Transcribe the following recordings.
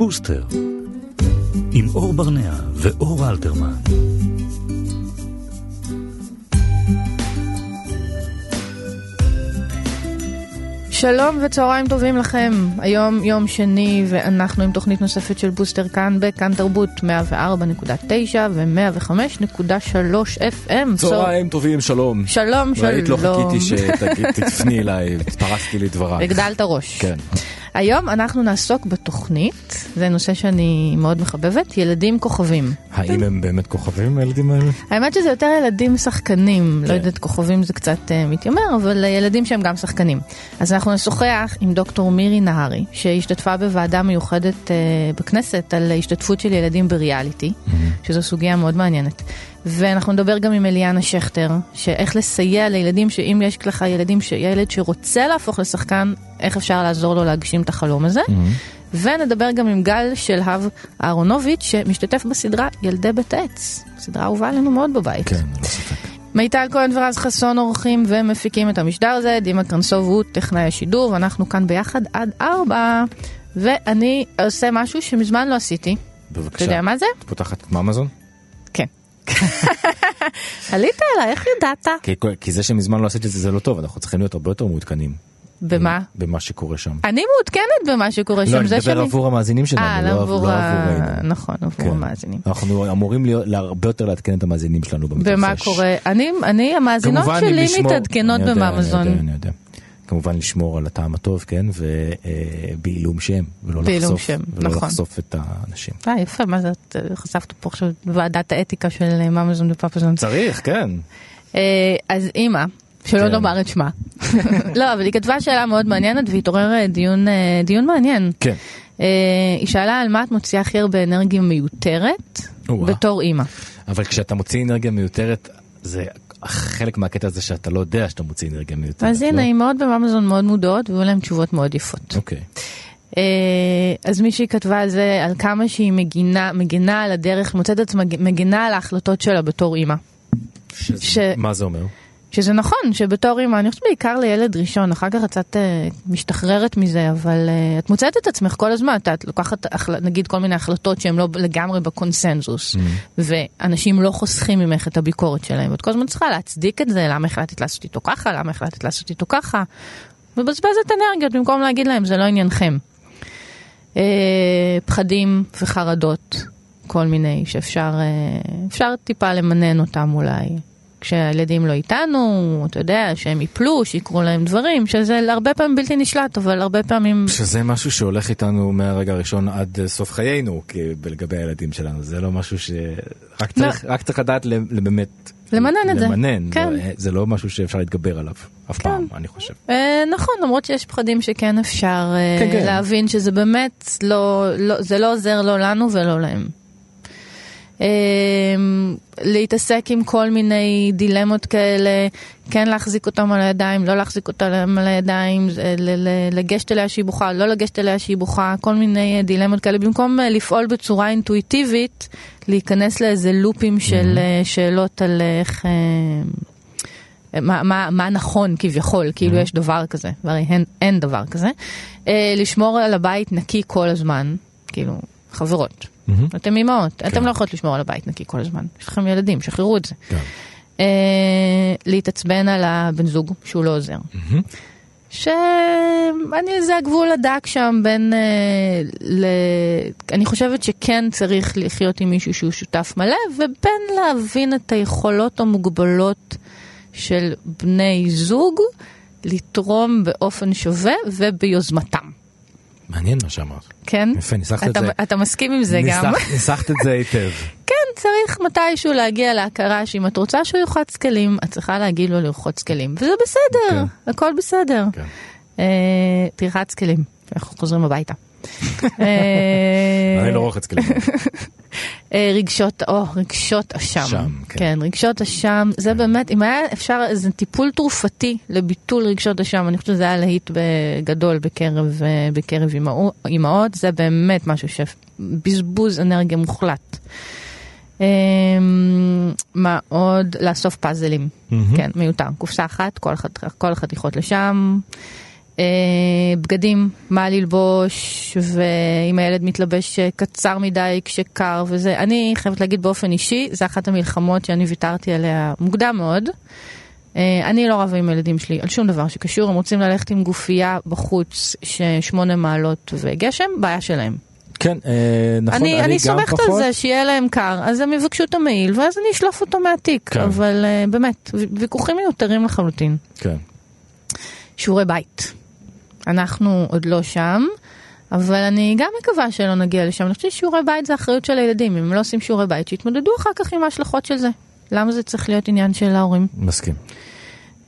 בוסטר, עם אור ברנע ואור אלתרמן. שלום וצהריים טובים לכם. היום יום שני ואנחנו עם תוכנית נוספת של בוסטר כאן בכאן תרבות 104.9 ו-105.3 FM. צהריים טובים, שלום. שלום, שלום. ראית, לא חיכיתי שתפני אליי, התפרצתי לדבריי. הגדלת ראש. כן. היום אנחנו נעסוק בתוכנית, זה נושא שאני מאוד מחבבת, ילדים כוכבים. האם הם באמת כוכבים, הילדים האלה? האמת שזה יותר ילדים שחקנים, לא כן. יודעת, כוכבים זה קצת uh, מתיימר, אבל ילדים שהם גם שחקנים. אז אנחנו נשוחח עם דוקטור מירי נהרי, שהשתתפה בוועדה מיוחדת uh, בכנסת על השתתפות של ילדים בריאליטי, שזו סוגיה מאוד מעניינת. ואנחנו נדבר גם עם אליאנה שכטר, שאיך לסייע לילדים, שאם יש לך ילדים, ילד שרוצה להפוך לשחקן, איך אפשר לעזור לו להגשים את החלום הזה. ונדבר גם עם גל שלהב אהרונוביץ', שמשתתף בסדרה ילדי בית העץ. סדרה אהובה עלינו מאוד בבית. כן, ללא ספק. מיטל כהן ורז חסון עורכים ומפיקים את המשדר הזה, דימה קרנסוב הוא טכנאי השידור, ואנחנו כאן ביחד עד ארבע. ואני עושה משהו שמזמן לא עשיתי. בבקשה. אתה יודע מה זה? את פותחת את ממזון? כן. עלית אליי, איך ידעת? כי- כי זה שמזמן לא עשיתי את זה זה לא טוב, אנחנו צריכים להיות הרבה יותר מעודכנים. במה? במה שקורה שם. אני מעודכנת במה שקורה לא, שם. אני זה מדבר עבור המאזינים אה, שלנו, לא עבור לא ה... נכון, עבור כן. המאזינים. אנחנו אמורים להרבה יותר לעדכן את המאזינים שלנו. ומה קורה? אני, אני, המאזינות שלי מתעדכנות אני יודע, אני במאמזון. יודע, אני יודע. כמובן לשמור על הטעם הטוב, כן, ובעילום שם, ולא בעילום לחשוף, שם, ולא נכון. לחשוף את האנשים. אה, יפה, מה זה, אה, חשפת פה עכשיו ועדת האתיקה של אה, מאמזון ופפזון. צריך, כן. אה, אז אימא, שלא כן. נאמר את שמה. לא, אבל היא כתבה שאלה מאוד מעניינת והתעורר אה, דיון, אה, דיון מעניין. כן. אה, היא שאלה על מה את מוציאה הכי הרבה אנרגיה מיותרת. בתור אימא. אבל כשאתה מוציא אנרגיה מיותרת, זה חלק מהקטע הזה שאתה לא יודע שאתה מוציא אנרגיה מיותרת. אז הנה, לא? אימהות במאמזון מאוד מודעות והיו להם תשובות מאוד יפות. אוקיי. אז מישהי כתבה על זה, על כמה שהיא מגינה, מגינה על הדרך, מוצאת עצמה מגינה על ההחלטות שלה בתור אימא. ש- מה זה אומר? שזה נכון, שבתור אימא, אני חושבת בעיקר לילד ראשון, אחר כך את קצת אה, משתחררת מזה, אבל אה, את מוצאת את עצמך כל הזמן, את- לוקחת נגיד כל מיני החלטות שהן לא לגמרי בקונסנזוס, ואנשים לא חוסכים ממך את הביקורת שלהם, ואת כל הזמן צריכה להצדיק את זה, למה החלטת לעשות איתו ככה, למה החלטת לעשות איתו ככה, מבזבזת אנרגיות במקום להגיד להם, זה לא עניינכם. אה, פחדים וחרדות, כל מיני, שאפשר אה, אפשר טיפה למנן אותם אולי. כשהילדים לא איתנו, אתה יודע, שהם יפלו, שיקרו להם דברים, שזה הרבה פעמים בלתי נשלט, אבל הרבה פעמים... שזה משהו שהולך איתנו מהרגע הראשון עד אה, סוף חיינו כי- לגבי הילדים שלנו זה לא משהו ש... רק צריך, רק צריך לדעת באמת למנן את זה. למנן, כן. לא, זה לא משהו שאפשר להתגבר עליו אף פעם אני חושב. אה, נכון, למרות שיש פחדים שכן אפשר אה, כן, כן. להבין שזה באמת לא, לא, זה לא עוזר לא לנו ולא להם. אה, להתעסק עם כל מיני דילמות כאלה, כן להחזיק אותם על הידיים, לא להחזיק אותם על הידיים, לגשת אליה שהיא בוכה, לא לגשת אליה שהיא בוכה, כל מיני דילמות כאלה, במקום אה, לפעול בצורה אינטואיטיבית, להיכנס לאיזה לופים של אה, שאלות על איך... אה, מה, מה, מה נכון כביכול, כאילו יש דבר כזה, והרי אין, אין דבר כזה. אה, לשמור על הבית נקי כל הזמן, כאילו, חברות. אתם אימהות, אתם לא יכולות לשמור על הבית נקי כל הזמן, יש לכם ילדים, שחררו את זה. כן. אה, להתעצבן על הבן זוג שהוא לא עוזר. שאני, זה הגבול הדק שם בין, אה, ל... אני חושבת שכן צריך לחיות עם מישהו שהוא שותף מלא, ובין להבין את היכולות המוגבלות של בני זוג לתרום באופן שווה וביוזמתם. מעניין מה שאמרת. כן? יפה, ניסחת את זה. אתה מסכים עם זה גם? ניסחת- ניסחת את זה היטב. כן, צריך מתישהו להגיע להכרה שאם את רוצה שהוא ירחץ כלים, את צריכה להגיד לו לרחוץ כלים. וזה בסדר, כן. הכל בסדר. כן. אה, תרחץ כלים, אנחנו חוזרים הביתה. אה, אני לא רוחץ כלים. אה, רגשות, או, רגשות אשם. אשם, כן. כן, רגשות אשם, זה באמת, אם היה אפשר איזה טיפול תרופתי לביטול רגשות אשם, אני חושבת שזה היה להיט בגדול בקרב, אה, בקרב אימהות, זה באמת משהו שבזבוז אנרגיה מוחלט. מה עוד? לאסוף פאזלים. כן, מיותר. קופסה אחת, כל החתיכות לשם. אה, בגדים, מה ללבוש, ואם הילד מתלבש אה, קצר מדי כשקר וזה. אני חייבת להגיד באופן אישי, זה אחת המלחמות שאני ויתרתי עליה מוקדם מאוד. אה, אני לא רבה עם הילדים שלי על שום דבר שקשור, הם רוצים ללכת עם גופייה בחוץ ששמונה מעלות וגשם, בעיה שלהם. כן, אה, נכון, אני, אני, אני גם סומכת פחות. על זה שיהיה להם קר, אז הם יבקשו את המעיל, ואז אני אשלוף אותו מהתיק. כן. אבל uh, באמת, ויכוחים מיותרים לחלוטין. כן. שיעורי בית. אנחנו עוד לא שם, אבל אני גם מקווה שלא נגיע לשם. אני חושבת ששיעורי בית זה אחריות של הילדים. אם הם לא עושים שיעורי בית, שיתמודדו אחר כך עם ההשלכות של זה. למה זה צריך להיות עניין של ההורים? מסכים.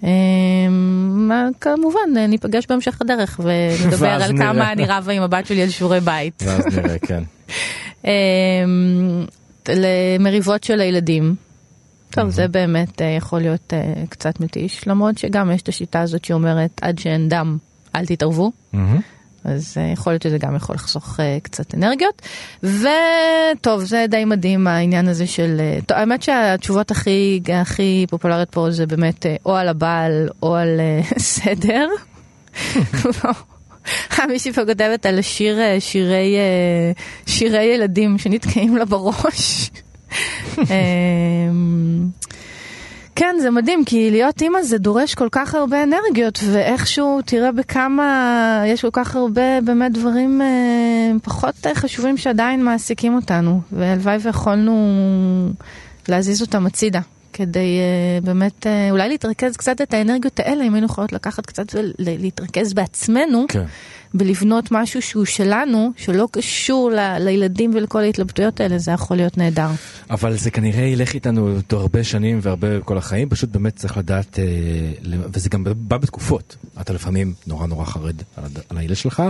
אמ, כמובן, ניפגש בהמשך הדרך ונדבר על נראה. כמה אני רבה עם הבת שלי על שיעורי בית. ואז נראה, כן. אמ, למריבות של הילדים. טוב, זה באמת אה, יכול להיות אה, קצת מתיש, למרות שגם יש את השיטה הזאת שאומרת עד שאין דם, אל תתערבו. אז אה, יכול להיות שזה גם יכול לחסוך אה, קצת אנרגיות. וטוב, זה די מדהים העניין הזה של... אה, טוב, האמת שהתשובות הכי, הכי פופולריות פה זה באמת או על הבעל או על סדר. מישהי פה כותבת על שיר, שירי, שירי ילדים שנתקעים לה בראש. כן, זה מדהים, כי להיות אימא זה דורש כל כך הרבה אנרגיות, ואיכשהו תראה בכמה, יש כל כך הרבה באמת דברים אה, פחות אה, חשובים שעדיין מעסיקים אותנו, והלוואי ויכולנו להזיז אותם הצידה, כדי אה, באמת אה, אולי להתרכז קצת את האנרגיות האלה, אם היינו יכולות לקחת קצת ולהתרכז בעצמנו. כן. בלבנות משהו שהוא שלנו, שלא קשור ל- לילדים ולכל ההתלבטויות האלה, זה יכול להיות נהדר. אבל זה כנראה ילך איתנו אותו הרבה שנים והרבה כל החיים, פשוט באמת צריך לדעת, אה, וזה גם בא בתקופות. אתה לפעמים נורא נורא חרד על, על הילד שלך,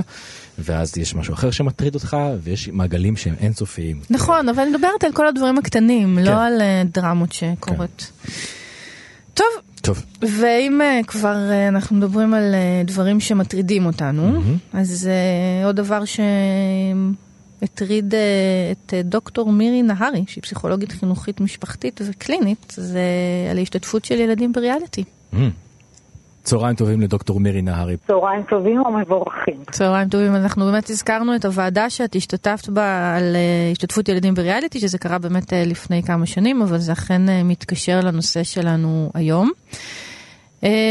ואז יש משהו אחר שמטריד אותך, ויש מעגלים שהם אינסופיים. נכון, אבל אני מדברת על כל הדברים הקטנים, כן. לא על אה, דרמות שקורות. טוב, טוב, ואם אה, כבר אה, אנחנו מדברים על אה, דברים שמטרידים אותנו, אז אה, עוד דבר שהטריד אה, את אה, דוקטור מירי נהרי, שהיא פסיכולוגית חינוכית משפחתית וקלינית, זה על ההשתתפות של ילדים בריאליטי. Mm. צהריים טובים לדוקטור מירי נהרי. צהריים טובים ומבורכים. צהריים טובים, אנחנו באמת הזכרנו את הוועדה שאת השתתפת בה על uh, השתתפות ילדים בריאליטי, שזה קרה באמת uh, לפני כמה שנים, אבל זה אכן uh, מתקשר לנושא שלנו היום.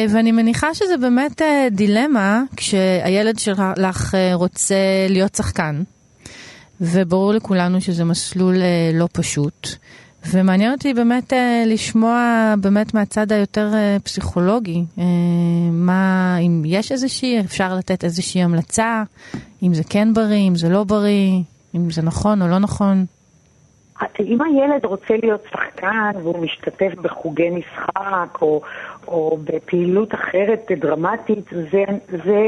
ואני מניחה שזה באמת דילמה כשהילד שלך רוצה להיות שחקן, וברור לכולנו שזה מסלול לא פשוט. ומעניין אותי באמת אה, לשמוע באמת מהצד היותר אה, פסיכולוגי, אה, מה, אם יש איזושהי, אפשר לתת איזושהי המלצה, אם זה כן בריא, אם זה לא בריא, אם זה נכון או לא נכון. אם הילד רוצה להיות שחקן והוא משתתף בחוגי משחק או, או בפעילות אחרת דרמטית, זה, זה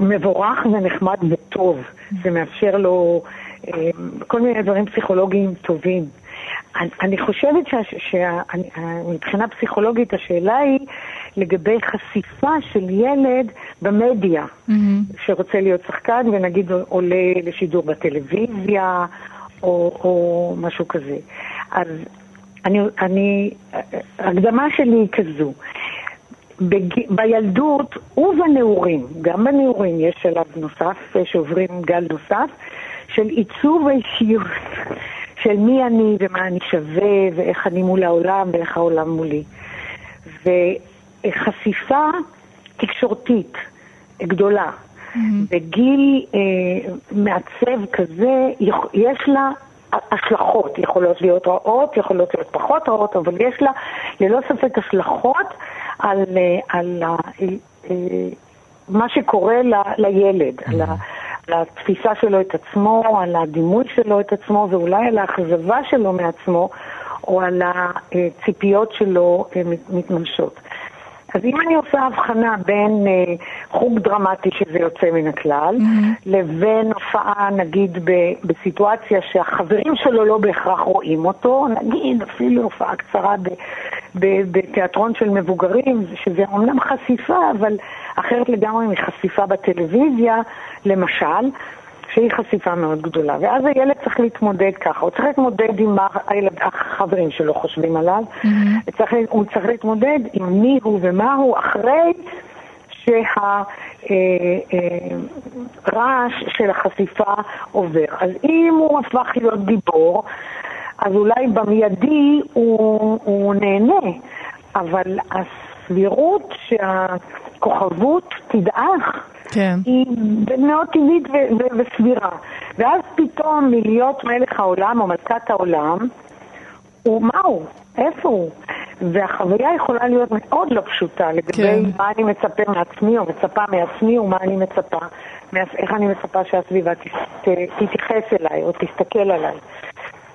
מבורך ונחמד וטוב. זה מאפשר לו אה, כל מיני דברים פסיכולוגיים טובים. אני, אני חושבת שמבחינה פסיכולוגית השאלה היא לגבי חשיפה של ילד במדיה, mm-hmm. שרוצה להיות שחקן ונגיד עולה לשידור בטלוויזיה או, או משהו כזה. אז אני, אני, הקדמה שלי היא כזו. בג... בילדות ובנעורים, גם בנעורים יש שלב נוסף שעוברים גל נוסף של עיצוב האישיות. של מי אני ומה אני שווה ואיך אני מול העולם ואיך העולם מולי. וחשיפה תקשורתית גדולה mm-hmm. בגיל אה, מעצב כזה, יש לה השלכות, יכולות להיות רעות, יכולות להיות פחות רעות, אבל יש לה ללא ספק השלכות על, על, על מה שקורה ל, לילד, mm-hmm. על ה... על התפיסה שלו את עצמו, על הדימוי שלו את עצמו, ואולי על האכזבה שלו מעצמו, או על הציפיות שלו מתממשות. אז אם אני עושה הבחנה בין אה, חוג דרמטי שזה יוצא מן הכלל, mm-hmm. לבין הופעה נגיד ב, בסיטואציה שהחברים שלו לא בהכרח רואים אותו, נגיד אפילו הופעה קצרה ב, ב, בתיאטרון של מבוגרים, שזה אומנם חשיפה, אבל אחרת לגמרי מחשיפה בטלוויזיה, למשל, שהיא חשיפה מאוד גדולה. ואז הילד צריך להתמודד ככה, הוא צריך להתמודד עם מה הילד, החברים שלו חושבים עליו, mm-hmm. צריך, הוא צריך להתמודד עם מי הוא ומה הוא אחרי שהרעש של החשיפה עובר. אז אם הוא הפך להיות גיבור, אז אולי במיידי הוא, הוא נהנה, אבל הסבירות שהכוכבות תדעך כן. היא מאוד טבעית ו- ו- וסבירה. ואז פתאום מלהיות מלך העולם או מלכת העולם, הוא מהו? איפה הוא? והחוויה יכולה להיות מאוד לא פשוטה לגבי כן. מה אני מצפה מעצמי או מצפה מעצמי ומה אני מצפה, איך אני מצפה שהסביבה תתייחס אליי או תסתכל עליי.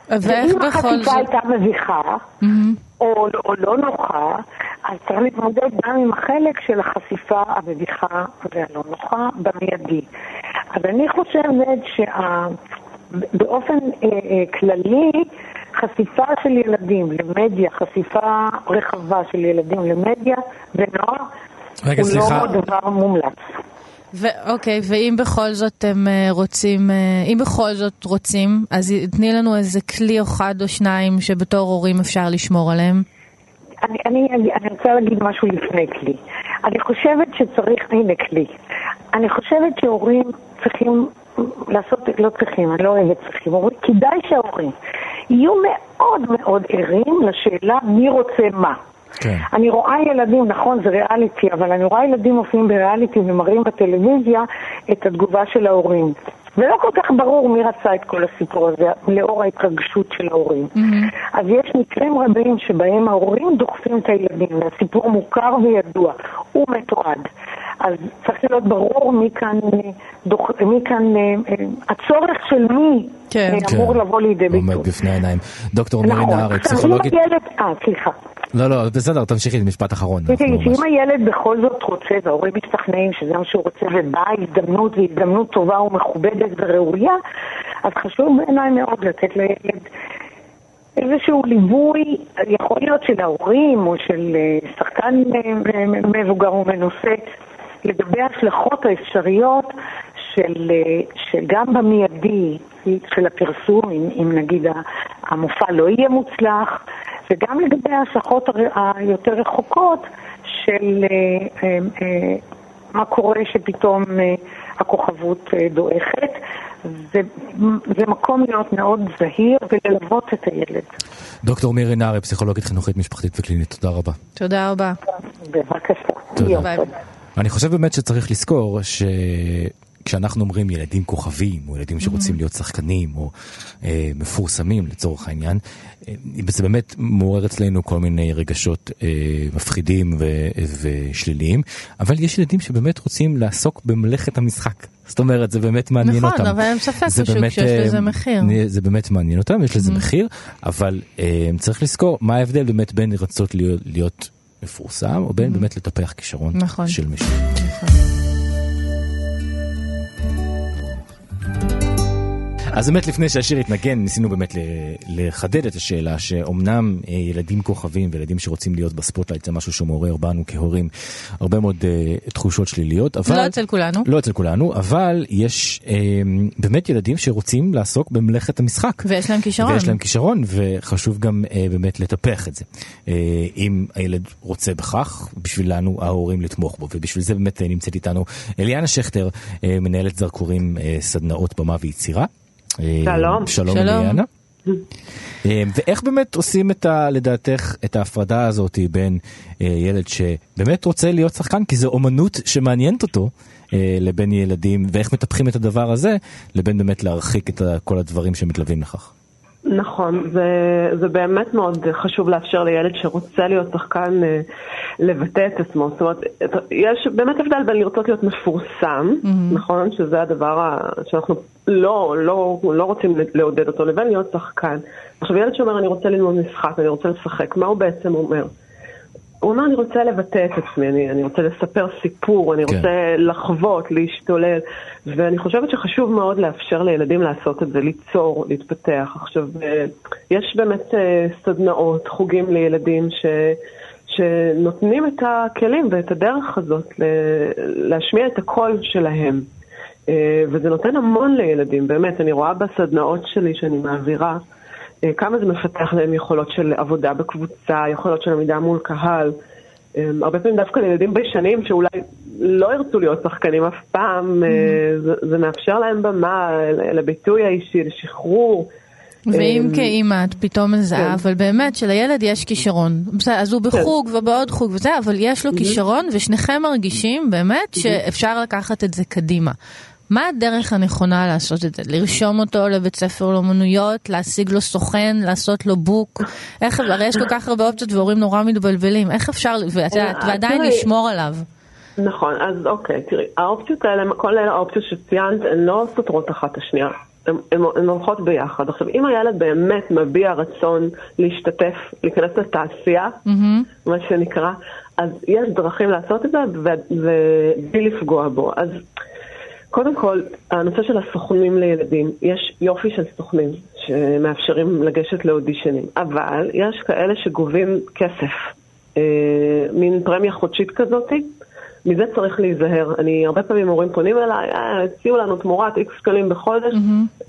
ואיך ואם בכל זאת... הייתה מביכה, מהמם. או, או לא נוחה, אז צריך להתמודד גם עם החלק של החשיפה המביכה והלא נוחה במיידי. אז אני חושבת שבאופן אה, אה, כללי, חשיפה של ילדים למדיה, חשיפה רחבה של ילדים למדיה ונוער, רגע, הוא סליחה. לא דבר מומלץ. ואוקיי, ואם בכל זאת הם אה, רוצים, אה, אם בכל זאת רוצים, אז תני לנו איזה כלי או אחד או שניים שבתור הורים אפשר לשמור עליהם. אני, אני, אני, אני רוצה להגיד משהו לפני כלי. אני חושבת שצריך, הנה כלי. אני חושבת שהורים צריכים לעשות, לא צריכים, אני לא אוהבת צריכים, הורים, כדאי שההורים יהיו מאוד מאוד ערים לשאלה מי רוצה מה. כן. אני רואה ילדים, נכון זה ריאליטי, אבל אני רואה ילדים מופיעים בריאליטי ומראים בטלוויזיה את התגובה של ההורים. ולא כל כך ברור מי רצה את כל הסיפור הזה, לאור ההתרגשות של ההורים. אז יש מקרים רבים שבהם ההורים דוחפים את הילדים, והסיפור מוכר וידוע, הוא מתועד. אז צריך להיות ברור מי כאן, אה, דוח, מי כאן, אה, אה, הצורך של מי כן. אמור לבוא לידי ביטוי. עומד בפני העיניים. דוקטור מירי נכון. נהרי, עכשיו, אם פסיכולוגית... הילד, אה, סליחה. לא, לא, בסדר, תמשיכי, משפט אחרון. תראי, שאם הילד בכל זאת רוצה וההורים משתכנעים שזה מה שהוא רוצה ובאה הזדמנות והזדמנות טובה ומכובדת וראויה, אז חשוב בעיניי מאוד לתת לילד איזשהו ליווי, יכול להיות של ההורים או של שחקן מבוגר ומנוסה, לגבי ההשלכות האפשריות של, אה, שגם במיידי של הפרסום, אם, אם נגיד המופע לא יהיה מוצלח, וגם לגבי ההשלכות היותר רחוקות של אה, אה, מה קורה שפתאום הכוכבות דועכת. זה, זה מקום להיות מאוד זהיר וללוות את הילד. דוקטור מירי נהרי, פסיכולוגית חינוכית משפחתית וקלינית, תודה רבה. תודה רבה. בבקשה. תודה. ביי. אני חושב באמת שצריך לזכור שכשאנחנו אומרים ילדים כוכבים, או ילדים שרוצים להיות שחקנים, או אה, מפורסמים לצורך העניין, אה, זה באמת מעורר אצלנו כל מיני רגשות אה, מפחידים ו- ושליליים, אבל יש ילדים שבאמת רוצים לעסוק במלאכת המשחק. זאת אומרת, זה באמת מעניין נכון, אותם. אבל אין ספק שיש אה, לזה מחיר. זה באמת מעניין אותם, יש לזה מחיר, אבל אה, צריך לזכור מה ההבדל באמת בין רצות להיות, להיות מפורסם, או בין באמת לטפח כישרון נכון. של מישהו. אז באמת לפני שהשיר התנגן ניסינו באמת לחדד את השאלה שאומנם אה, ילדים כוכבים וילדים שרוצים להיות ב spotlight זה משהו שמעורר בנו כהורים הרבה מאוד אה, תחושות שליליות אבל לא אצל כולנו. לא אצל כולנו אבל יש אה, באמת ילדים שרוצים לעסוק במלאכת המשחק ויש להם כישרון. ויש להם כישרון וחשוב גם אה, באמת לטפח את זה. אה, אם הילד רוצה בכך, בשבילנו ההורים לתמוך בו, ובשביל זה באמת נמצאת איתנו אליאנה שכטר, אה, מנהלת זרקורים אה, סדנאות במה ויצירה. שלום. שלום שלום. אליאנה. אה, ואיך באמת עושים את ה, לדעתך את ההפרדה הזאת בין אה, ילד שבאמת רוצה להיות שחקן כי זו אומנות שמעניינת אותו אה, לבין ילדים ואיך מטפחים את הדבר הזה לבין באמת להרחיק את כל הדברים שמתלווים לכך. נכון, זה, זה באמת מאוד חשוב לאפשר לילד שרוצה להיות שחקן אה, לבטא את עצמו. זאת אומרת, יש באמת הבדל בין לרצות להיות מפורסם, נכון? שזה הדבר ה, שאנחנו לא, לא, לא רוצים לעודד אותו, לבין להיות שחקן. עכשיו, ילד שאומר, אני רוצה ללמוד משחק, אני רוצה לשחק, מה הוא בעצם אומר? הוא אומר, אני רוצה לבטא את עצמי, אני, אני רוצה לספר סיפור, אני כן. רוצה לחוות, להשתולל, ואני חושבת שחשוב מאוד לאפשר לילדים לעשות את זה, ליצור, להתפתח. עכשיו, אה, יש באמת אה, סדנאות, חוגים לילדים ש... שנותנים את הכלים ואת הדרך הזאת להשמיע את הקול שלהם. אה, וזה נותן המון לילדים, באמת, אני רואה בסדנאות שלי שאני מעבירה, כמה זה מפתח להם יכולות של עבודה בקבוצה, יכולות של עמידה מול קהל. אמ, הרבה פעמים דווקא לילדים ביישנים שאולי לא ירצו להיות שחקנים אף פעם, אה, זה, זה מאפשר להם במה, לביטוי האישי, לשחרור. ואם כאימא את פתאום מזהה, כן. אבל באמת שלילד יש כישרון. אז הוא בחוג ובעוד חוג וזה, אבל יש לו כישרון ושניכם מרגישים באמת שאפשר לקחת את זה קדימה. מה הדרך הנכונה לעשות את זה? לרשום אותו לבית ספר לאומנויות, להשיג לו סוכן, לעשות לו בוק? איך, הרי יש כל כך הרבה אופציות והורים נורא מתבלבלים. איך אפשר, ואת יודעת, אה, ועדיין לשמור עליו? נכון, אז אוקיי, תראי, האופציות האלה, כל אלה האופציות שציינת, הן לא סותרות אחת את השנייה. הן- הולכות ביחד. עכשיו, אם הילד באמת מביע רצון להשתתף, להיכנס לתעשייה, מה שנקרא, אז יש דרכים לעשות את זה ובלי לפגוע בו. אז קודם כל, הנושא של הסוכנים לילדים, יש יופי של סוכנים שמאפשרים לגשת לאודישנים, אבל יש כאלה שגובים כסף, אה, מין פרמיה חודשית כזאתי. מזה צריך להיזהר. אני, הרבה פעמים הורים פונים אליי, "אה, הציעו לנו תמורת איקס שקלים בחודש.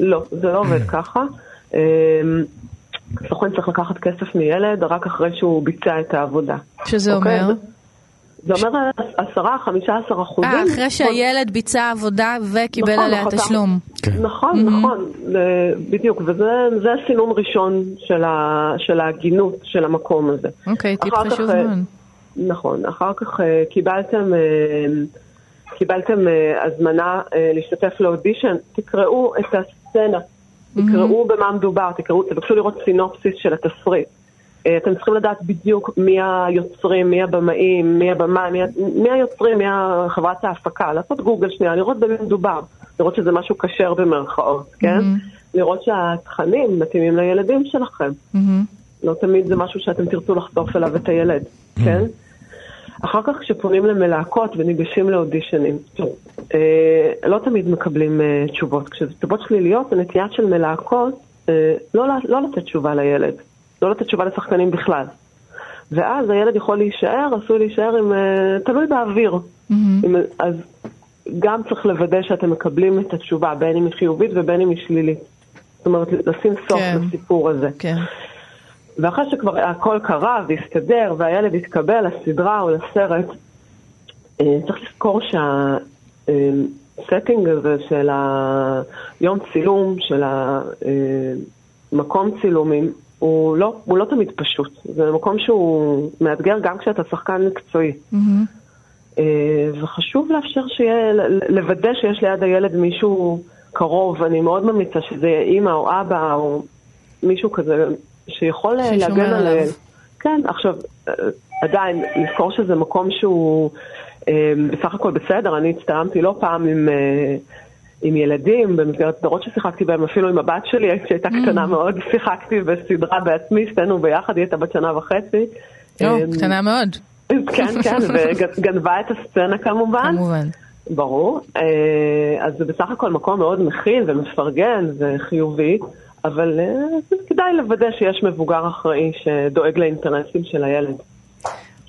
לא, זה לא עובד ככה. אה, סוכן צריך לקחת כסף מילד רק אחרי שהוא ביצע את העבודה. שזה אוקיי? אומר? זה אומר עשרה, חמישה עשר אחוזים. אה, אחרי שהילד ביצע עבודה וקיבל נכון, עליה נכון. תשלום. כן. נכון, נכון, אה, בדיוק, וזה זה סינון ראשון של, ה, של ההגינות של המקום הזה. אוקיי, טיפ חשוב אה, מאוד. נכון, אחר כך אה, קיבלתם, אה, קיבלתם הזמנה להשתתף לאודישן, תקראו את הסצנה, תקראו במה מדובר, תקראו, תבקשו לראות סינופסיס של התסריט. אה, אתם צריכים לדעת בדיוק מי היוצרים, מי הבמאים, מי הבמה, מי, היוצרים, מי חברת ההפקה, לעשות גוגל שנייה, לראות במי מדובר, לראות שזה משהו כשר במרכאות, כן? לראות שהתכנים מתאימים לילדים שלכם. מהמם. לא תמיד זה משהו שאתם תרצו לחשוף אליו את הילד, כן? אחר כך כשפונים למלהקות וניגשים לאודישנים, אה, לא תמיד מקבלים אה, תשובות. כשזה תשובות שליליות, הנטייה של מלהקות אה, לא, לא לתת תשובה לילד, לא לתת תשובה לשחקנים בכלל. ואז הילד יכול להישאר, עשוי להישאר עם, אה, תלוי באוויר. עם, אז גם צריך לוודא שאתם מקבלים את התשובה, בין אם היא חיובית ובין אם היא שלילית. זאת אומרת, לשים סוף כן. לסיפור הזה. כן. ואחרי שכבר הכל קרה והסתדר והילד התקבל לסדרה או לסרט, אה, צריך לזכור שהסטינג הזה של היום צילום, של המקום צילומים, הוא לא, הוא לא תמיד פשוט. זה מקום שהוא מאתגר גם כשאתה שחקן מקצועי. מהמם. אה, וחשוב לאפשר שיהיה, לוודא שיש ליד הילד מישהו קרוב. אני מאוד ממליצה שזה יהיה אימא או אבא או מישהו כזה שיכול להגן על עליו. הילד. כן, עכשיו, אה, עדיין, לזכור שזה מקום שהוא אה, בסך הכל בסדר. אני הצטלמתי לא פעם עם... עם ילדים, במסגרת סדרות ששיחקתי בהם, אפילו עם הבת שלי, כשהייתה קטנה מאוד, שיחקתי בסדרה בעצמי, שתינו ביחד, היא הייתה בת שנה וחצי. לא, אה, קטנה מאוד, כן, כן, וגנבה את הסצנה כמובן. כמובן. ברור. אה, אז זה בסך הכל מקום מאוד מכיל ומפרגן וחיובי, אבל אה, כדאי לוודא שיש מבוגר אחראי שדואג לאינטרסים של הילד.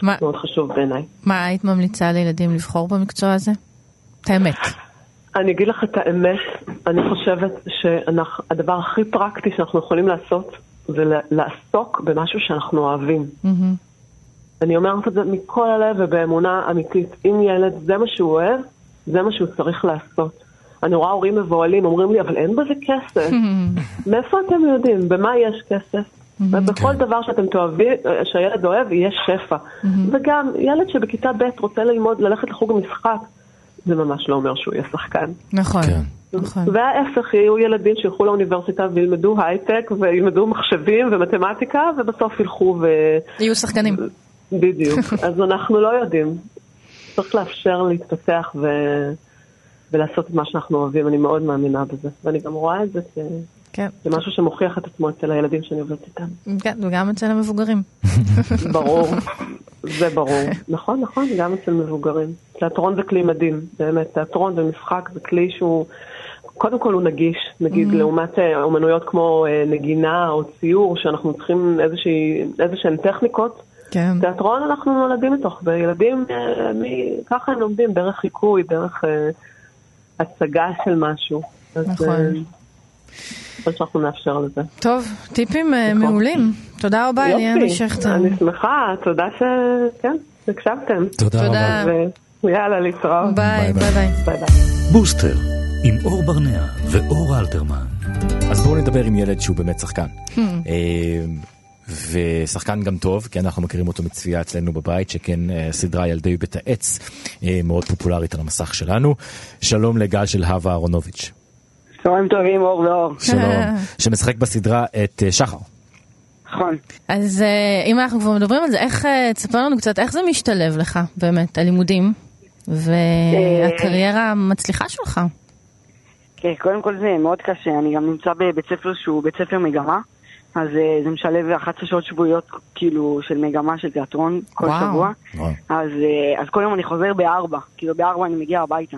מה- מאוד חשוב בעיניי. מה היית ממליצה לילדים לבחור במקצוע הזה? את האמת. אני אגיד לך את האמת, אני חושבת שהדבר הכי פרקטי שאנחנו יכולים לעשות זה לעסוק במשהו שאנחנו אוהבים. מהמם. אני אומרת את זה מכל הלב ובאמונה אמיתית. אם ילד, זה מה שהוא אוהב, זה מה שהוא צריך לעשות. אני רואה הורים מבוהלים, אומרים לי, אבל אין בזה כסף. מאיפה אתם יודעים? במה יש כסף? ובכל דבר שאתם תאהבים, שהילד אוהב, יש שפע. וגם ילד שבכיתה ב' רוצה ללמוד, ללכת לחוג המשחק, זה ממש לא אומר שהוא יהיה שחקן. נכון, כן. נכון. וההפך, יהיו ילדים שילכו לאוניברסיטה וילמדו הייטק וילמדו מחשבים ומתמטיקה, ובסוף ילכו ו... יהיו שחקנים. בדיוק. אז אנחנו לא יודעים. צריך לאפשר להתפתח ו... ולעשות את מה שאנחנו אוהבים. אני מאוד מאמינה בזה. ואני גם רואה את זה כן, כמשהו שמוכיח את עצמו אצל הילדים שאני עובדת איתם. כן, וגם אצל המבוגרים. ברור. זה ברור. נכון, נכון, גם אצל מבוגרים. תיאטרון זה כלי מדהים, באמת. תיאטרון ומשחק זה כלי שהוא... קודם כל הוא נגיש, נגיד לעומת אה, אומנויות כמו אה, נגינה או ציור, שאנחנו צריכים איזה שהן טכניקות, כן. תיאטרון אנחנו נולדים מתוך, וילדים, אה, ככה הם לומדים, דרך חיקוי, דרך הצגה של משהו. אז, נכון. אה, שאנחנו נאפשר לזה. טוב, טיפים אה, נכון. מעולים. תודה רבה, אליאנה יופי, שכטר. אני שמחה, תודה ש... כן, ש- הקשבתם. תודה תודה. רבה. ויאללה, להתראות. ביי, ביי, ביי. בוסטר, עם אור ברנע ואור אלתרמן. אז בואו נדבר עם ילד שהוא באמת שחקן. אה, ושחקן גם טוב, כי אנחנו מכירים אותו מצפייה אצלנו בבית, שכן אה, סדרה ילדי בית העץ מאוד פופולרית על המסך שלנו. שלום לגל של הווה אהרונוביץ'. צהריים טובים, אור ואור. שלום. שמשחק בסדרה את אה, שחר. נכון. אז אה, אם אנחנו כבר מדברים על זה, איך, אה, תספר לנו קצת איך זה משתלב לך באמת, הלימודים והקריירה המצליחה שלך. כן, קודם כל זה מאוד קשה, אני גם נמצא בבית ספר שהוא בית ספר מגמה, אז זה משלב 11 שעות שבועיות, כאילו, של מגמה של תיאטרון כל וואו. שבוע. וואו. אז, אז כל יום אני חוזר בארבע, כאילו בארבע אני מגיע הביתה.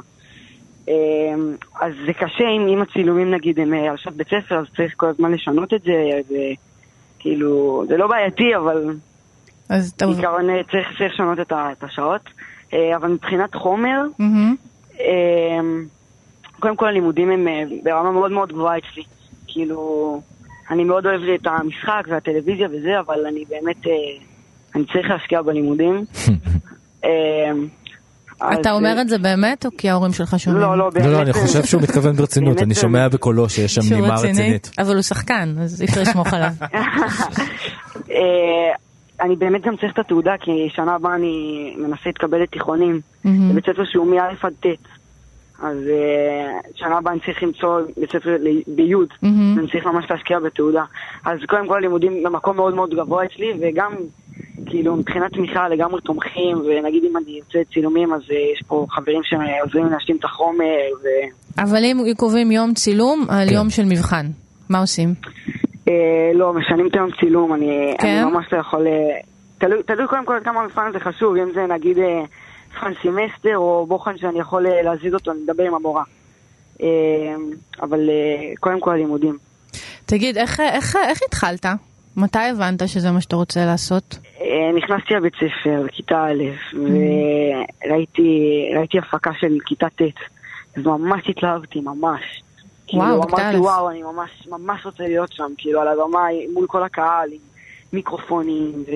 אה, אז זה קשה אם, אם הצילומים נגיד הם אה, על שעות בית ספר, אז צריך כל הזמן לשנות את זה, וכאילו, זה לא בעייתי, אבל אז טוב. בעיקרון אה, צריך, צריך לשנות את, ה, את השעות. אה, אבל מבחינת חומר. אמ, קודם כל הלימודים הם ברמה מאוד מאוד גבוהה אצלי. כאילו, אני מאוד אוהב את המשחק והטלוויזיה וזה, אבל אני באמת, אני צריך להשקיע בלימודים. אתה אומר את זה באמת, או כי ההורים שלך שומעים? לא, לא, באמת. לא, לא, אני חושב שהוא מתכוון ברצינות, באמת אני זה- שומע בקולו שיש שם נימה רציני? רצינית. אבל הוא שחקן, אז אי אפשר לסמוך עליו. אה, אני באמת גם צריך את התעודה, כי שנה הבאה אני מנסה להתקבל לתיכונים. זה בית ספר שהוא מא' עד ט'. אז אה, שנה הבאה אני צריך למצוא בית ספר בי'. ואני צריך ממש להשקיע בתעודה. אז קודם כל הלימודים במקום מאוד מאוד גבוה אצלי, וגם כאילו מבחינת תמיכה לגמרי תומכים, ונגיד אם אני יוצא צילומים אז אה, יש פה חברים שעוזרים לי להשלים את החומר, ו... אבל אם קובעים יום צילום על כן. יום של מבחן, מה עושים? אה, לא, משנים את היום צילום, אני, כן? אני ממש לא יכול... אה, תלוי, תלוי קודם כל כמה המבחן הזה חשוב, אם זה נגיד מבחן סמסטר או בוחן שאני יכול להזיז אותו, אני מדבר עם המורה. אבל קודם כל הלימודים. תגיד, איך, איך, איך התחלת? מתי הבנת שזה מה שאתה רוצה לעשות? אה, נכנסתי לבית ספר בכיתה א', וראיתי ראיתי הפקה של כיתה ט', אז ממש התלהבתי, ממש. וואו, כאילו, בכיתה אמרתי, א'. וואו, אני ממש ממש רוצה להיות שם, כאילו, על הבמה, מול כל הקהל, עם מיקרופונים, ו...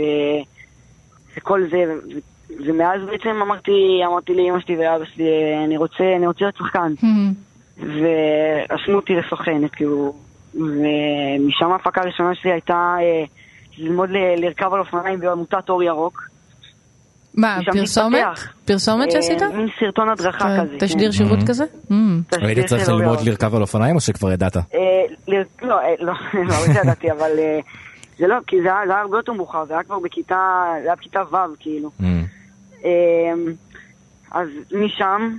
וכל זה, ו... ומאז בעצם אמרתי, אמרתי לאמא שלי ואבא שלי, אני רוצה, אני רוצה להיות שחקן. ורשמו אותי לסוכנת, כאילו, ומשם ההפקה הראשונה שלי הייתה אה, ללמוד ל- לרכב על אופניים בעמותת אור ירוק. מה, פרסומת? פרסומת שעשית? אה, מין סרטון הדרכה כזה. תשדיר כן. שירות כזה? Mm. תשדיר היית צריך ללמוד. לרכב על אופניים או שכבר ידעת? אה, ל- לא, לא, לא זה ידעתי, אבל זה לא, כי זה היה הרבה יותר מאוחר, זה היה כבר בכיתה, זה היה בכיתה ו', כאילו. אמ, אז משם,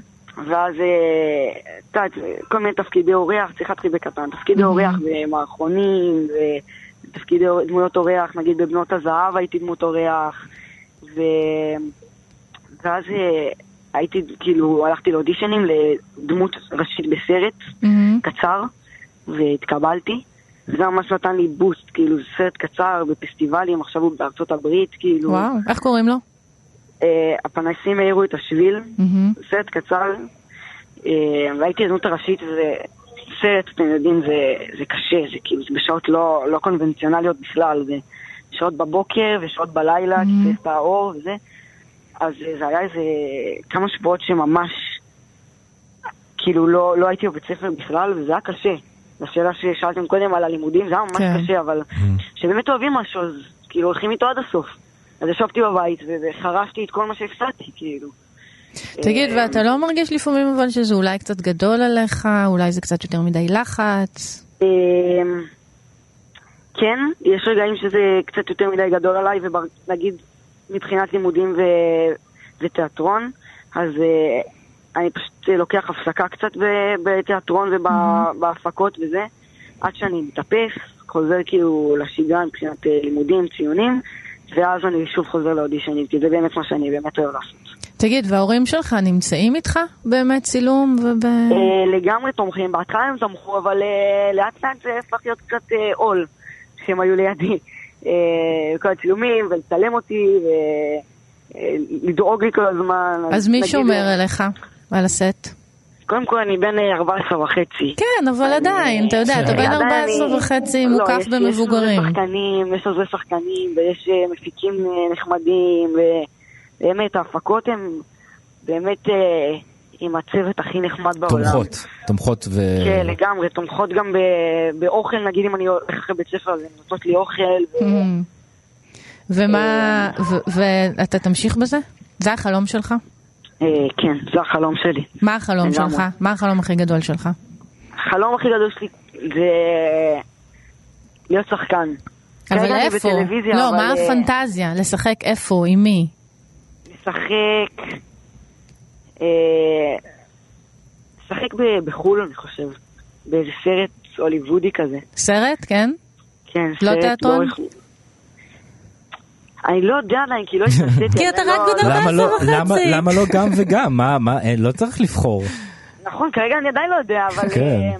ואז אה, את יודעת, כל מיני תפקידי אורח, צריך להתחיל בקטן, תפקידי אורח במערכונים, ותפקידי דמויות אורח, נגיד בבנות הזהב הייתי דמות אורח, ו... ואז אה, הייתי, כאילו, הלכתי לאודישנים לדמות ראשית בסרט מהמם. קצר, והתקבלתי. זה ממש נתן לי בוסט, כאילו, זה סרט קצר בפסטיבלים, עכשיו הוא בארצות הברית, כאילו. וואו, איך קוראים לו? אה, הפנסים האירו את השביל, מהמם. סרט קצר, אה, והייתי הדמות הראשית, זה סרט, אתם יודעים, זה, זה קשה, זה כאילו, זה בשעות לא, לא קונבנציונליות בכלל, זה שעות בבוקר ושעות בלילה, כי צריך את האור וזה, אז זה היה איזה כמה שבועות שממש, כאילו, לא, לא הייתי בבית ספר בכלל, וזה היה קשה. לשאלה ששאלתם קודם על הלימודים, זה היה ממש כן. קשה, אבל כשבאמת אוהבים משהו, אז כאילו הולכים איתו עד הסוף. אז ישבתי בבית וחרשתי את כל מה שהפסדתי, כאילו. תגיד, אה, ואתה לא מרגיש לפעמים אבל שזה אולי קצת גדול עליך, אולי זה קצת יותר מדי לחץ? אמ, כן, יש רגעים שזה קצת יותר מדי גדול עליי, ונגיד מבחינת לימודים ו- ותיאטרון, אז אה, אני פשוט לוקח הפסקה קצת בתיאטרון ובהפקות וזה, עד שאני מתאפס, חוזר כאילו לשגרה מבחינת אה, לימודים, ציונים, ואז אני שוב חוזר לאודישנים, כי זה באמת מה שאני באמת אוהב לעשות. תגיד, וההורים שלך נמצאים איתך באמת צילום וב... אה, לגמרי תומכים, בהתחלה הם תמכו, אבל אה, לאט לאט זה הפך להיות קצת אה, עול, שהם היו לידי. כל הצילומים, ולצלם אותי, ולדאוג לי כל הזמן. אז מי שומר עליך על הסט? קודם כל אני בן אה, 14 וחצי. כן, אבל עדיין, אתה יודע, אתה בן עדיין 14 אני- וחצי לא, מוקף יש- במבוגרים. יש עוזרי שחקנים, יש עוזרי שחקנים, ויש אה, מפיקים אה, נחמדים, באמת, ההפקות הן באמת אה, עם הצוות הכי נחמד בעולם. תומכות, תומכות ו... כן, לגמרי, תומכות גם ב- באוכל, נגיד אם אני הולך אחרי בית ספר, אז הן נותנות לי אוכל. ו- Mm. ומה, ואתה תמשיך בזה? זה החלום שלך? אה, כן, זה החלום שלי. מה החלום. שלך? מה החלום הכי גדול שלך? החלום הכי גדול שלי זה להיות שחקן. אבל איפה? לא, מה אה, הפנטזיה? לשחק איפה? עם מי? לשחק... אה, לשחק בחו"ל, אני חושב. באיזה סרט הוליוודי כזה. סרט, כן? כן, לא סרט תיאטרון? אני לא יודע עדיין, כי לא התנסיתי. כי אתה רק לא- בן למה לא, 14 למה, וחצי. למה לא גם וגם? מה, מה, אין, לא צריך לבחור. נכון, כרגע אני עדיין לא יודע, אבל... כן. אה,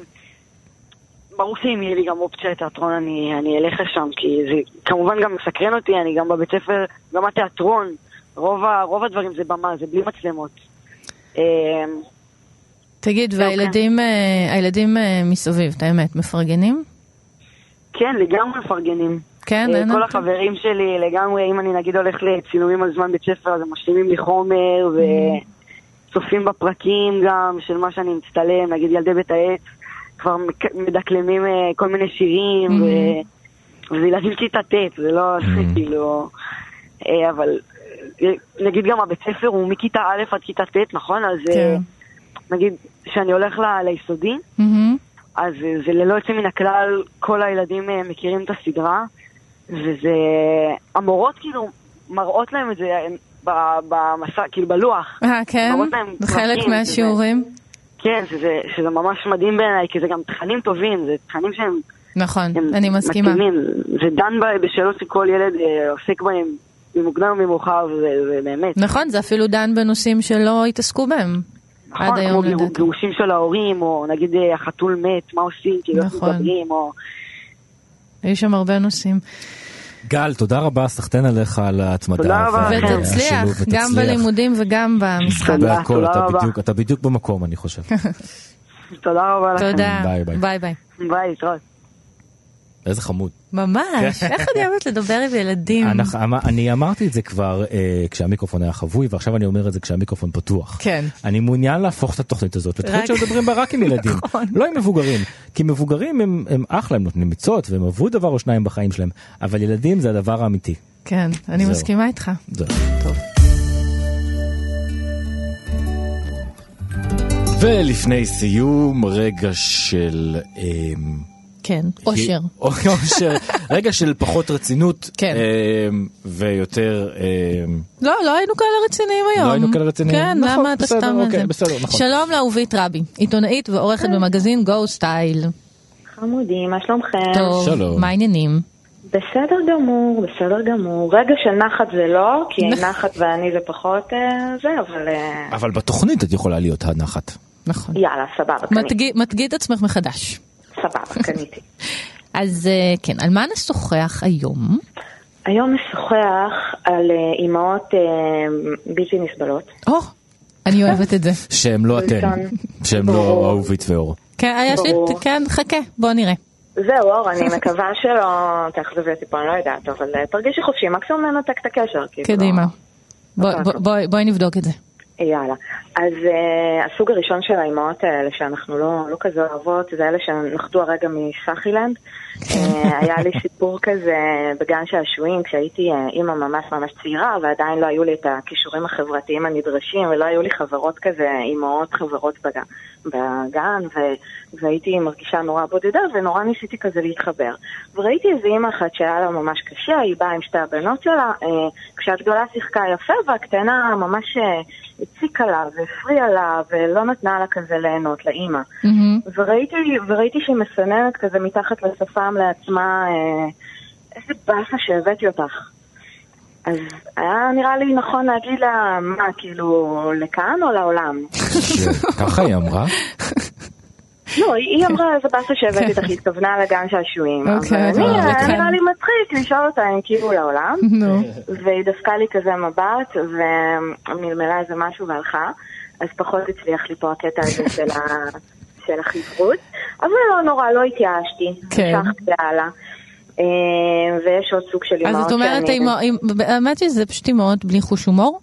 ברור שאם יהיה לי גם אופציה לתיאטרון, אני, אני אלך לשם, כי זה כמובן גם מסקרן אותי, אני גם בבית ספר, גם התיאטרון, רוב, ה, רוב הדברים זה במה, זה בלי מצלמות. אה, תגיד, זהו, והילדים אה, הילדים אה, מסביב, את האמת, מפרגנים? כן, לגמרי מפרגנים. כן, אה, אין... כל החברים שלי, לגמרי, אם אני נגיד הולך לצילומים על זמן בית ספר, אז הם משלימים לי חומר, וצופים בפרקים גם של מה שאני מצטלם, נגיד ילדי בית העץ, כבר מדקלמים אה, כל מיני שירים, ו- וזה ילדים כיתה ט', זה לא כאילו... אה, אבל נגיד גם הבית ספר הוא מכיתה א' עד כיתה ט', נכון? אז כן. נגיד, כשאני הולך ליסודי, מהמם. אז זה ללא יוצא מן הכלל, כל הילדים מכירים את הסדרה, וזה... המורות כאילו מראות להם את זה ב- במסע, כאילו בלוח. אה, כן? זה חלק מהשיעורים? כן, שזה, שזה ממש מדהים בעיניי, כי זה גם תכנים טובים, זה תכנים שהם נכון, אני מסכימה. מתאימים. זה דן ב- בשאלות שכל ילד אה, עוסק בהם ממוקדם וממאוחר, וזה זה באמת. נכון, זה אפילו דן בנושאים שלא התעסקו בהם. נכון, עד היום כמו גירו- לדעתי. גירושים של ההורים, או נגיד אה, החתול מת, מה עושים, כאילו איך נכון. מדברים, או... היו שם הרבה נושאים. גל, תודה רבה, סחטיין עליך על ההתמדה. תודה רבה. ותצליח, גם. בלימודים וגם במשחק. תודה, תודה אתה רבה. בדיוק- אתה בדיוק במקום, אני חושב. תודה רבה לכם. תודה. ביי, ביי. ביי ביי. ביי, להתראות. איזה חמוד. ממש, איך אני אוהבת לדבר עם ילדים. אנחנו- אמ- אני אמרתי את זה כבר אה, כשהמיקרופון היה חבוי, ועכשיו אני אומר את זה כשהמיקרופון פתוח. כן. אני מעוניין להפוך את התוכנית הזאת לתוכנית רק- שמדברים בה רק עם ילדים, נכון. לא עם מבוגרים. כי מבוגרים הם, הם אחלה, הם נותנים עצות והם עברו דבר או שניים בחיים שלהם, אבל ילדים זה הדבר האמיתי. כן, אני זהו. מסכימה איתך. זהו. טוב. ולפני סיום, רגע של... אמ, כן, אושר. אושר, רגע של פחות רצינות, כן. אמ, ויותר... אמ, לא, לא היינו כאלה רציניים היום. לא היינו כאלה רציניים? כן, נכון, למה אתה סתם... אוקיי, זה? בסדר, נכון. שלום לאהובית רבי, עיתונאית ועורכת במגזין גו סטייל. חמודים, מה שלומכם? טוב, שלום. מה העניינים? בסדר גמור, בסדר גמור. רגע של נחת זה לא, כי נחת ואני זה פחות אה, זה, אבל אה, אבל בתוכנית את יכולה להיות הנחת. נכון. יאללה, סבבה. מתגיד- מתגיד את עצמך מחדש. סבבה, קניתי. אז אה, כן, על מה נשוחח היום? היום נשוחח על אה, אימהות אה, בלתי נסבלות. או, אני אוהבת את זה. שהם לא ראשון. שהם לא. אהובית ואור. כן, יש לי, ברור. כן, חכה, בוא נראה. זהו, אור, אני מקווה שלא תאכזבי אותי פה, אני לא יודעת, אבל תרגישי חופשי, מקסימום ננתק את הקשר. כאילו. קדימה. בוא-. בוא- בואי בואי נבדוק את זה. יאללה. אז uh, הסוג הראשון של האימהות האלה שאנחנו לא, לא כזה אוהבות, זה אלה שנחתו הרגע מסאחילנד. uh, היה לי סיפור כזה בגן שעשועים כשהייתי uh, אימא ממש ממש צעירה ועדיין לא היו לי את הכישורים החברתיים הנדרשים ולא היו לי חברות כזה, אימהות חברות בגן, בגן ו, והייתי מרגישה נורא בודדה ונורא ניסיתי כזה להתחבר. וראיתי איזה אימא אחת שהיה לה ממש קשה, היא באה עם שתי הבנות שלה, uh, כשהגדולה שיחקה יפה והקטנה ממש... Uh, הציקה לה והפריעה לה ולא נתנה לה כזה ליהנות, לאימא. מהמם. וראיתי, וראיתי שהיא מסננת כזה מתחת לשפם לעצמה, אה, איזה באסה שהבאתי אותך. אז היה נראה לי נכון להגיד לה, מה, כאילו, לכאן או לעולם? ככה היא אמרה? לא, היא אמרה איזה באסה שהבאתי אותך, היא התכוונה לגן שעשועים. אוקיי, אבל אני, אה, היה לכאן. נראה לי מצחיק לשאול אותה אם כאילו לעולם. נו. והיא דפקה לי כזה מבט, ומלמלה איזה משהו והלכה, אז פחות הצליח לי פה הקטע הזה. של החברות, אבל לא נורא, לא התייאשתי, כן. המשכתי הלאה. אה, ויש עוד סוג של אז אמהות את אומרת, שאני- האמא- האמת שזה פשוט אימהות בלי חוש הומור?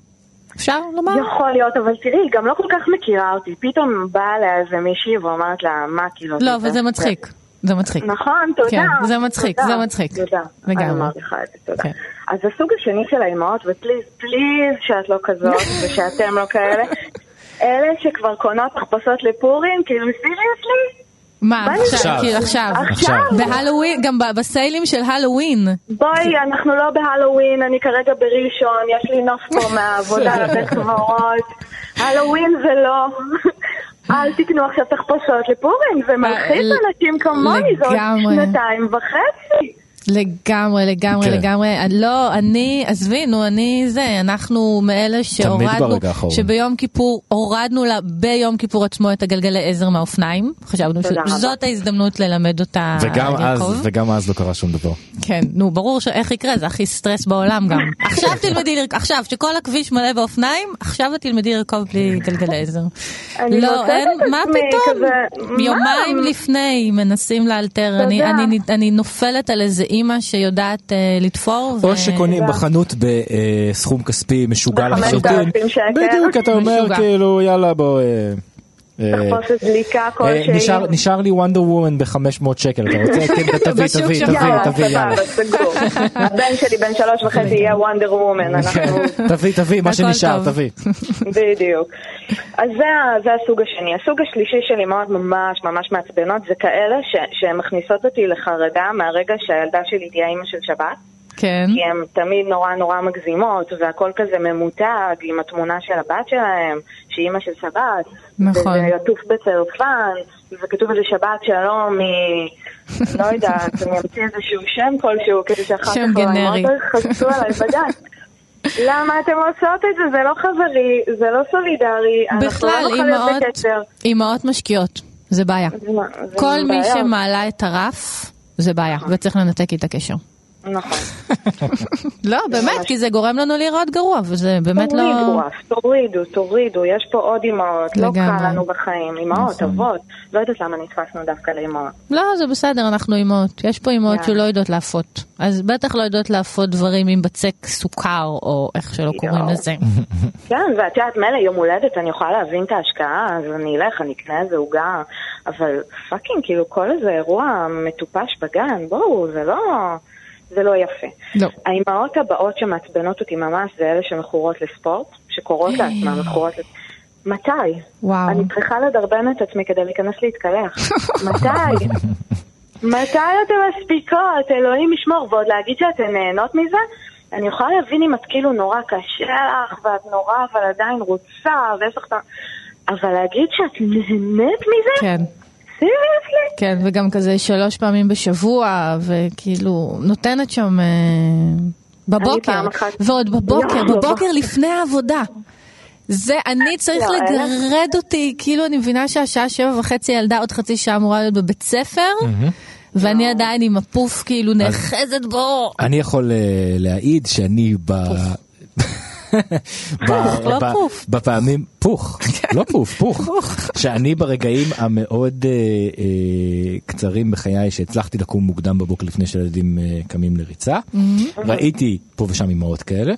אפשר לומר? יכול להיות, אבל תראי, היא גם לא כל כך מכירה אותי. פתאום באה אליה איזה מישהי ואומרת לה, מה כאילו... לא, אבל זה מצחיק. זה מצחיק. נכון, תודה. כן, זה מצחיק, תודה, זה מצחיק. תודה. לגמרי. אני מעריכה את זה, תודה. כן. אז הסוג השני של האימהות, ופליז, פליז שאת לא כזאת, ושאתם לא כאלה, אלה שכבר קונות תחפושות לפורים, כאילו סיריוסלי? מה, עכשיו, עכשיו? כאילו עכשיו. עכשיו? בהלואוין, גם בסיילים של הלואוין. בואי, אנחנו לא בהלואוין, אני כרגע בראשון, יש לי נוף פה מהעבודה לבית קברות. הלואוין זה לא. אל תקנו עכשיו תחפושות לפורים, זה מלחיץ ל- אנשים כמוני, זה עוד. שנתיים וחצי. לגמרי, לגמרי, כן. לגמרי. לא, אני, עזבי, נו, אני זה, אנחנו מאלה שהורדנו. שביום כיפור, הורדנו לה ביום כיפור עצמו את הגלגלי עזר מהאופניים. חשבנו. שזאת ההזדמנות ללמד אותה וגם אז, לרכוב. וגם אז לא קרה שום דבר. כן, נו, ברור שאיך יקרה, זה הכי סטרס בעולם גם. עכשיו תלמדי לרכוב, עכשיו שכל הכביש מלא באופניים, עכשיו את תלמדי לרכוב בלי גלגלי עזר. אני לא, אין, מה פתאום? כזה, מה? יומיים לפני מנסים לאלתר, אני, תודה. אני, אני נופלת על איזה אימא שיודעת אה, לתפור. או ו- שקונים בחנות בסכום כספי משוגע לחלוטין. בדיוק, אתה אומר משוגע. כאילו יאללה בוא. אה, אה, תחפושת דליקה אה, כלשהי. נשאר- נשאר לי וונדר וומן ב-500 שקל, אתה רוצה? כן, תביא, תביא. תביא, יאללה, תביא, יאללה. הבן שלי בן שלוש וחצי יהיה וונדר וומן, אנחנו... תביא, תביא, מה שנשאר. תביא. בדיוק. אז זה, הסוג השני. הסוג השלישי של אימהות ממש ממש מעצבנות זה כאלה שמכניסות אותי לחרדה מהרגע שהילדה שלי תהיה אימא של שבת. כן, כי הן תמיד נורא נורא מגזימות, והכל כזה ממותג עם התמונה של הבת שלהם, שהיא אימא של שבת. נכון. וזה עטוף בצרפן, וכתוב איזה שבת שלום מ... לא יודעת, אני אמציא איזשהו שם כלשהו, כדי שאחר כך שם לא גנרי. יכעסו עליי בגן. למה אתם עושות את זה? זה לא חברי, זה לא סולידרי, אנחנו בכלל, לא נוכל להיות אימהות, משקיעות, זה בעיה. זה- זה כל מי בעיה. שמעלה את הרף, זה בעיה, וצריך לנתק איתה קשר. נכון. לא, באמת, כי זה גורם לנו להיראות גרוע, וזה באמת לא... תורידו תורידו, תורידו, יש פה עוד אימהות, לא. קל לנו בחיים, אימהות, נכון. אבות, לא יודעת למה נתפסנו דווקא לאימהות. לא, זה בסדר, אנחנו אימהות. יש פה אימהות. שלא יודעות לאפות. אז בטח לא יודעות לאפות דברים עם בצק סוכר, או איך שלא קוראים. לזה. כן, ואת יודעת, מילא יום הולדת, אני יכולה להבין את ההשקעה, אז אני אלך, אני אקנה איזה עוגה, אבל fucking, כאילו, כל איזה אירוע מטופש בגן, בואו, זה לא... זה לא יפה. לא. האימהות הבאות שמעצבנות אותי ממש זה אלה שמכורות לספורט, שקוראות לעצמן מכורות לספורט. מתי? וואו. אני צריכה לדרבן את עצמי כדי להיכנס להתקלח. מתי? מתי אתן מספיקות? אלוהים ישמור. ועוד להגיד שאתן נהנות מזה? אני יכולה להבין אם את כאילו נורא קשה לך, ואת נורא אבל עדיין רוצה, ויש לך. אבל להגיד שאת נהנית מזה? כן. סיריוסלי? כן, וגם כזה שלוש פעמים בשבוע, וכאילו, נותנת שם אה, בבוקר, אחת- ועוד בבוקר, יואו. בבוקר לפני העבודה. זה, אני צריך לא, אין לגרד אותי, כאילו אני מבינה שהשעה שבע וחצי ילדה עוד חצי שעה אמורה להיות בבית ספר, ואני עדיין עם הפוף כאילו נאחזת בו. אני יכול אה, להעיד שאני ב... ב- לא פוף. בפעמים, פוך, לא פוף, פוך, שאני ברגעים המאוד אה, אה, קצרים בחיי שהצלחתי לקום מוקדם בבוקר לפני שילדים אה, קמים לריצה, ראיתי פה ושם אמהות כאלה,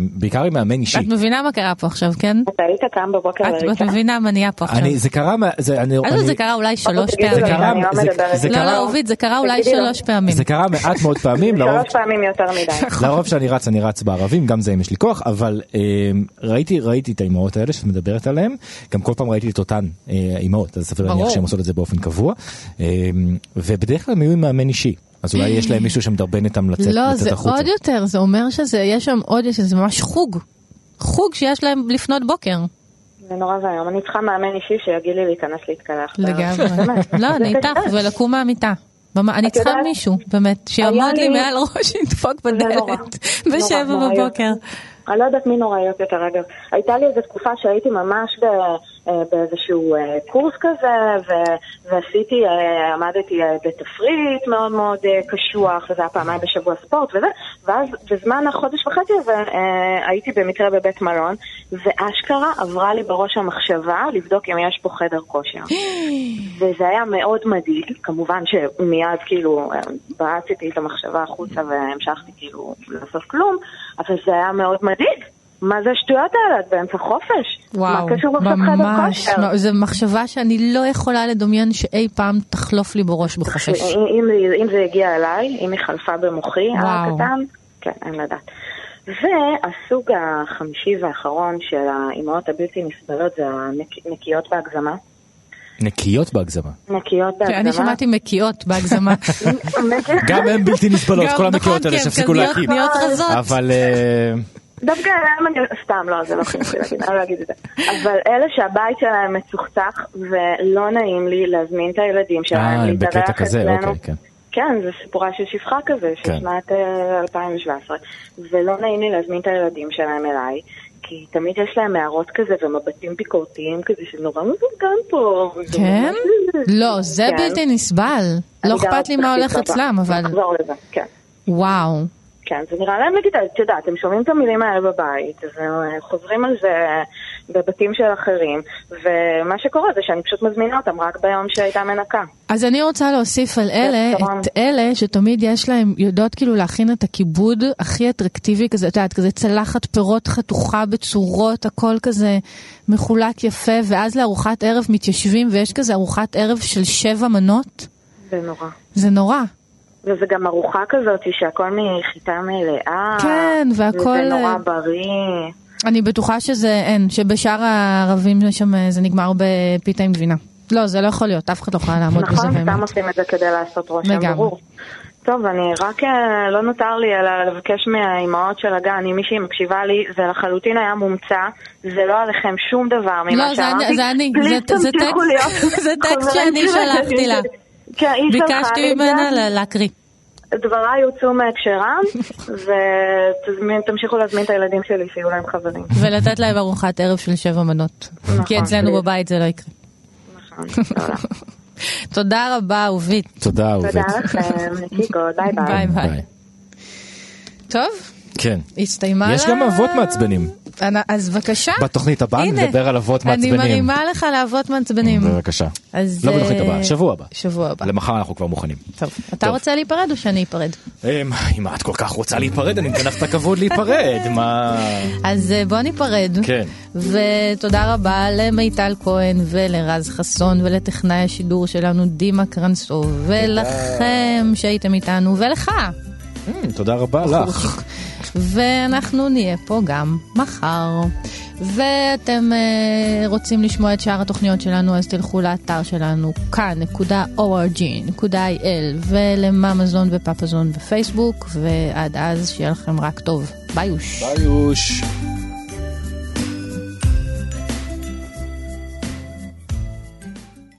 בעיקר עם מאמן אישי. את מבינה מה קרה פה עכשיו, כן? אתה היית קם בבוקר את את? מבינה מה נהיה פה עכשיו. אני, זה קרה, זה, אני, זה קרה אולי שלוש פעמים. לא לא, קרה, לא, אורית, זה קרה אולי לו. שלוש פעמים. זה קרה מעט מאוד פעמים, לרוב, שלוש פעמים יותר מדי. לרוב שאני רץ אני רץ בערבים גם זה אם יש לי כוח אבל אה, ראיתי ראיתי את האימהות האלה שאת מדברת עליהן גם כל פעם ראיתי את אותן אה, אימהות אז סביר להניח. שהן עושות את זה באופן קבוע אה, ובדרך כלל הם היו עם מאמן אישי אז אולי יש להם מישהו שמדרבן איתם לצאת, לא, לצאת זה החוצה. עוד יותר, זה אומר שזה, יש שם עוד, שזה ממש חוג. חוג שיש להם לפנות בוקר. זה נורא ואיום. אני צריכה מאמן אישי שיגיד לי להיכנס להתקלח. לגמרי. לא, אני זה איתך. ולקום מהמיטה. אני צריכה מישהו, באמת, שיעמוד לי מעל ראש, ידפוק נורא. בדלת, בשבע נורא, נורא בבוקר. אני לא יודעת מי נוראיות יותר, אגב. הייתה לי איזו תקופה שהייתי ממש ב, באיזשהו אה, קורס כזה, ו, ועשיתי, אה, עמדתי אה, בתפריט מאוד מאוד אה, קשוח, וזה היה פעמיים בשבוע ספורט וזה, ואז בזמן החודש וחצי הזה אה, הייתי במקרה בבית מלון, ואשכרה עברה לי בראש המחשבה לבדוק אם יש פה חדר כושר. וזה היה מאוד מדאיג, כמובן שמיד כאילו אה, בעטתי את המחשבה החוצה והמשכתי כאילו לעשות כלום, אבל זה היה מאוד מדאיג. מה זה השטויות האלה? את באמצע חופש. וואו, מה קשור עכשיו חדר כושר? לא, זו מחשבה שאני לא יכולה לדמיין שאי פעם תחלוף לי בראש בחופש. אם, אם, אם זה הגיע אליי, אם היא חלפה במוחי, וואו. הקטן, כן, אין לדעת. והסוג החמישי והאחרון של האימהות הבלתי נסבלות זה הנקיות בהגזמה. נקיות בהגזמה. נקיות כן, בהגזמה. אני שמעתי מקיאות בהגזמה. גם הן בלתי נסבלות, כל נכון, המקיות האלה שהפסיקו להקים. אבל אה, דווקא להם אני... סתם, לא, זה לא חינוכי להגיד, אני לא אגיד את זה. אבל אלה שהבית שלהם מצוחצח ולא נעים לי להזמין את הילדים שלהם אה, להתארח בקטע כזה, אצלנו. אוקיי, כן. כן, זה סיפורה של שפחה כזה, של כן. שנת אה, 2017, ולא נעים לי להזמין את הילדים שלהם אליי, כי תמיד יש להם הערות כזה ומבטים ביקורתיים כזה, שנורא מבולגן פה. כן? לא, זה כן. בלתי נסבל. לא אכפת לי מה הולך. אצלם, אבל נחזור לזה, כן. וואו. כן, זה נראה להם נגיד, את יודעת, הם שומעים את המילים האלה בבית, הם אה, על זה בבתים של אחרים, ומה שקורה זה שאני פשוט מזמינה אותם רק ביום שהייתה מנקה. אז אני רוצה להוסיף על אלה. את אלה שתמיד יש להם, יודעות כאילו להכין את הכיבוד הכי אטרקטיבי כזה, את יודעת, כזה צלחת פירות חתוכה בצורות, הכל כזה מחולק יפה, ואז לארוחת ערב מתיישבים ויש כזה ארוחת ערב של שבע מנות, זה נורא. זה נורא. וזה גם ארוחה כזאת שהכל מחיטה מלאה. כן, והכל, וזה נורא בריא. אני בטוחה שזה אין, שבשאר הערבים שם זה נגמר בפיתה עם גבינה. לא, זה לא יכול להיות, אף אחד לא יכול לעמוד בזה נכון, סתם באמת. עושים את זה כדי לעשות רושם. ברור. טוב, אני רק, אה, לא נותר לי אלא לבקש מהאימהות של הגן, אם מישהי מקשיבה לי, זה לחלוטין היה מומצא, זה לא עליכם שום דבר ממה לא, שאמרתי. אני- זה אני, זה- זה טקסט- שאני. שלחתי לה. כן, ביקשתי. ממנה לה- להקריא. דבריי הוצאו מהקשרם, ותמשיכו להזמין את הילדים שלי שיהיו להם חברים. ולתת להם ארוחת ערב של שבע מנות. נכון. כי אצלנו בבית זה לא יקרה. נכון, תודה. רבה, אהובית. תודה אהובית. תודה לכם, ביי. ביי. טוב, כן. הסתיימה... יש לה- גם אבות מעצבנים. אז בבקשה. בתוכנית הבאה נדבר על אבות אני מעצבנים. מרימה לך לאבות מעצבנים. בבקשה. אז... לא בתוכנית אה, הבאה, שבוע הבא. שבוע הבא. למחר אנחנו כבר מוכנים. טוב, אתה. רוצה להיפרד או שאני אפרד? אמ, אם את כל כך רוצה להיפרד, אני אתן לך את הכבוד להיפרד. מה... אז אה, בוא ניפרד. כן. ותודה רבה למיטל כהן ולרז חסון ולטכנאי השידור שלנו דימה קרנסו ולכם שהייתם איתנו ולך. אמ, תודה רבה לך. ואנחנו נהיה פה גם מחר. ואתם uh, רוצים לשמוע את שאר התוכניות שלנו, אז תלכו לאתר שלנו כאן.org.il ולממזון ופפזון בפייסבוק, ועד אז שיהיה לכם רק טוב. ביי יוש. ביי יוש.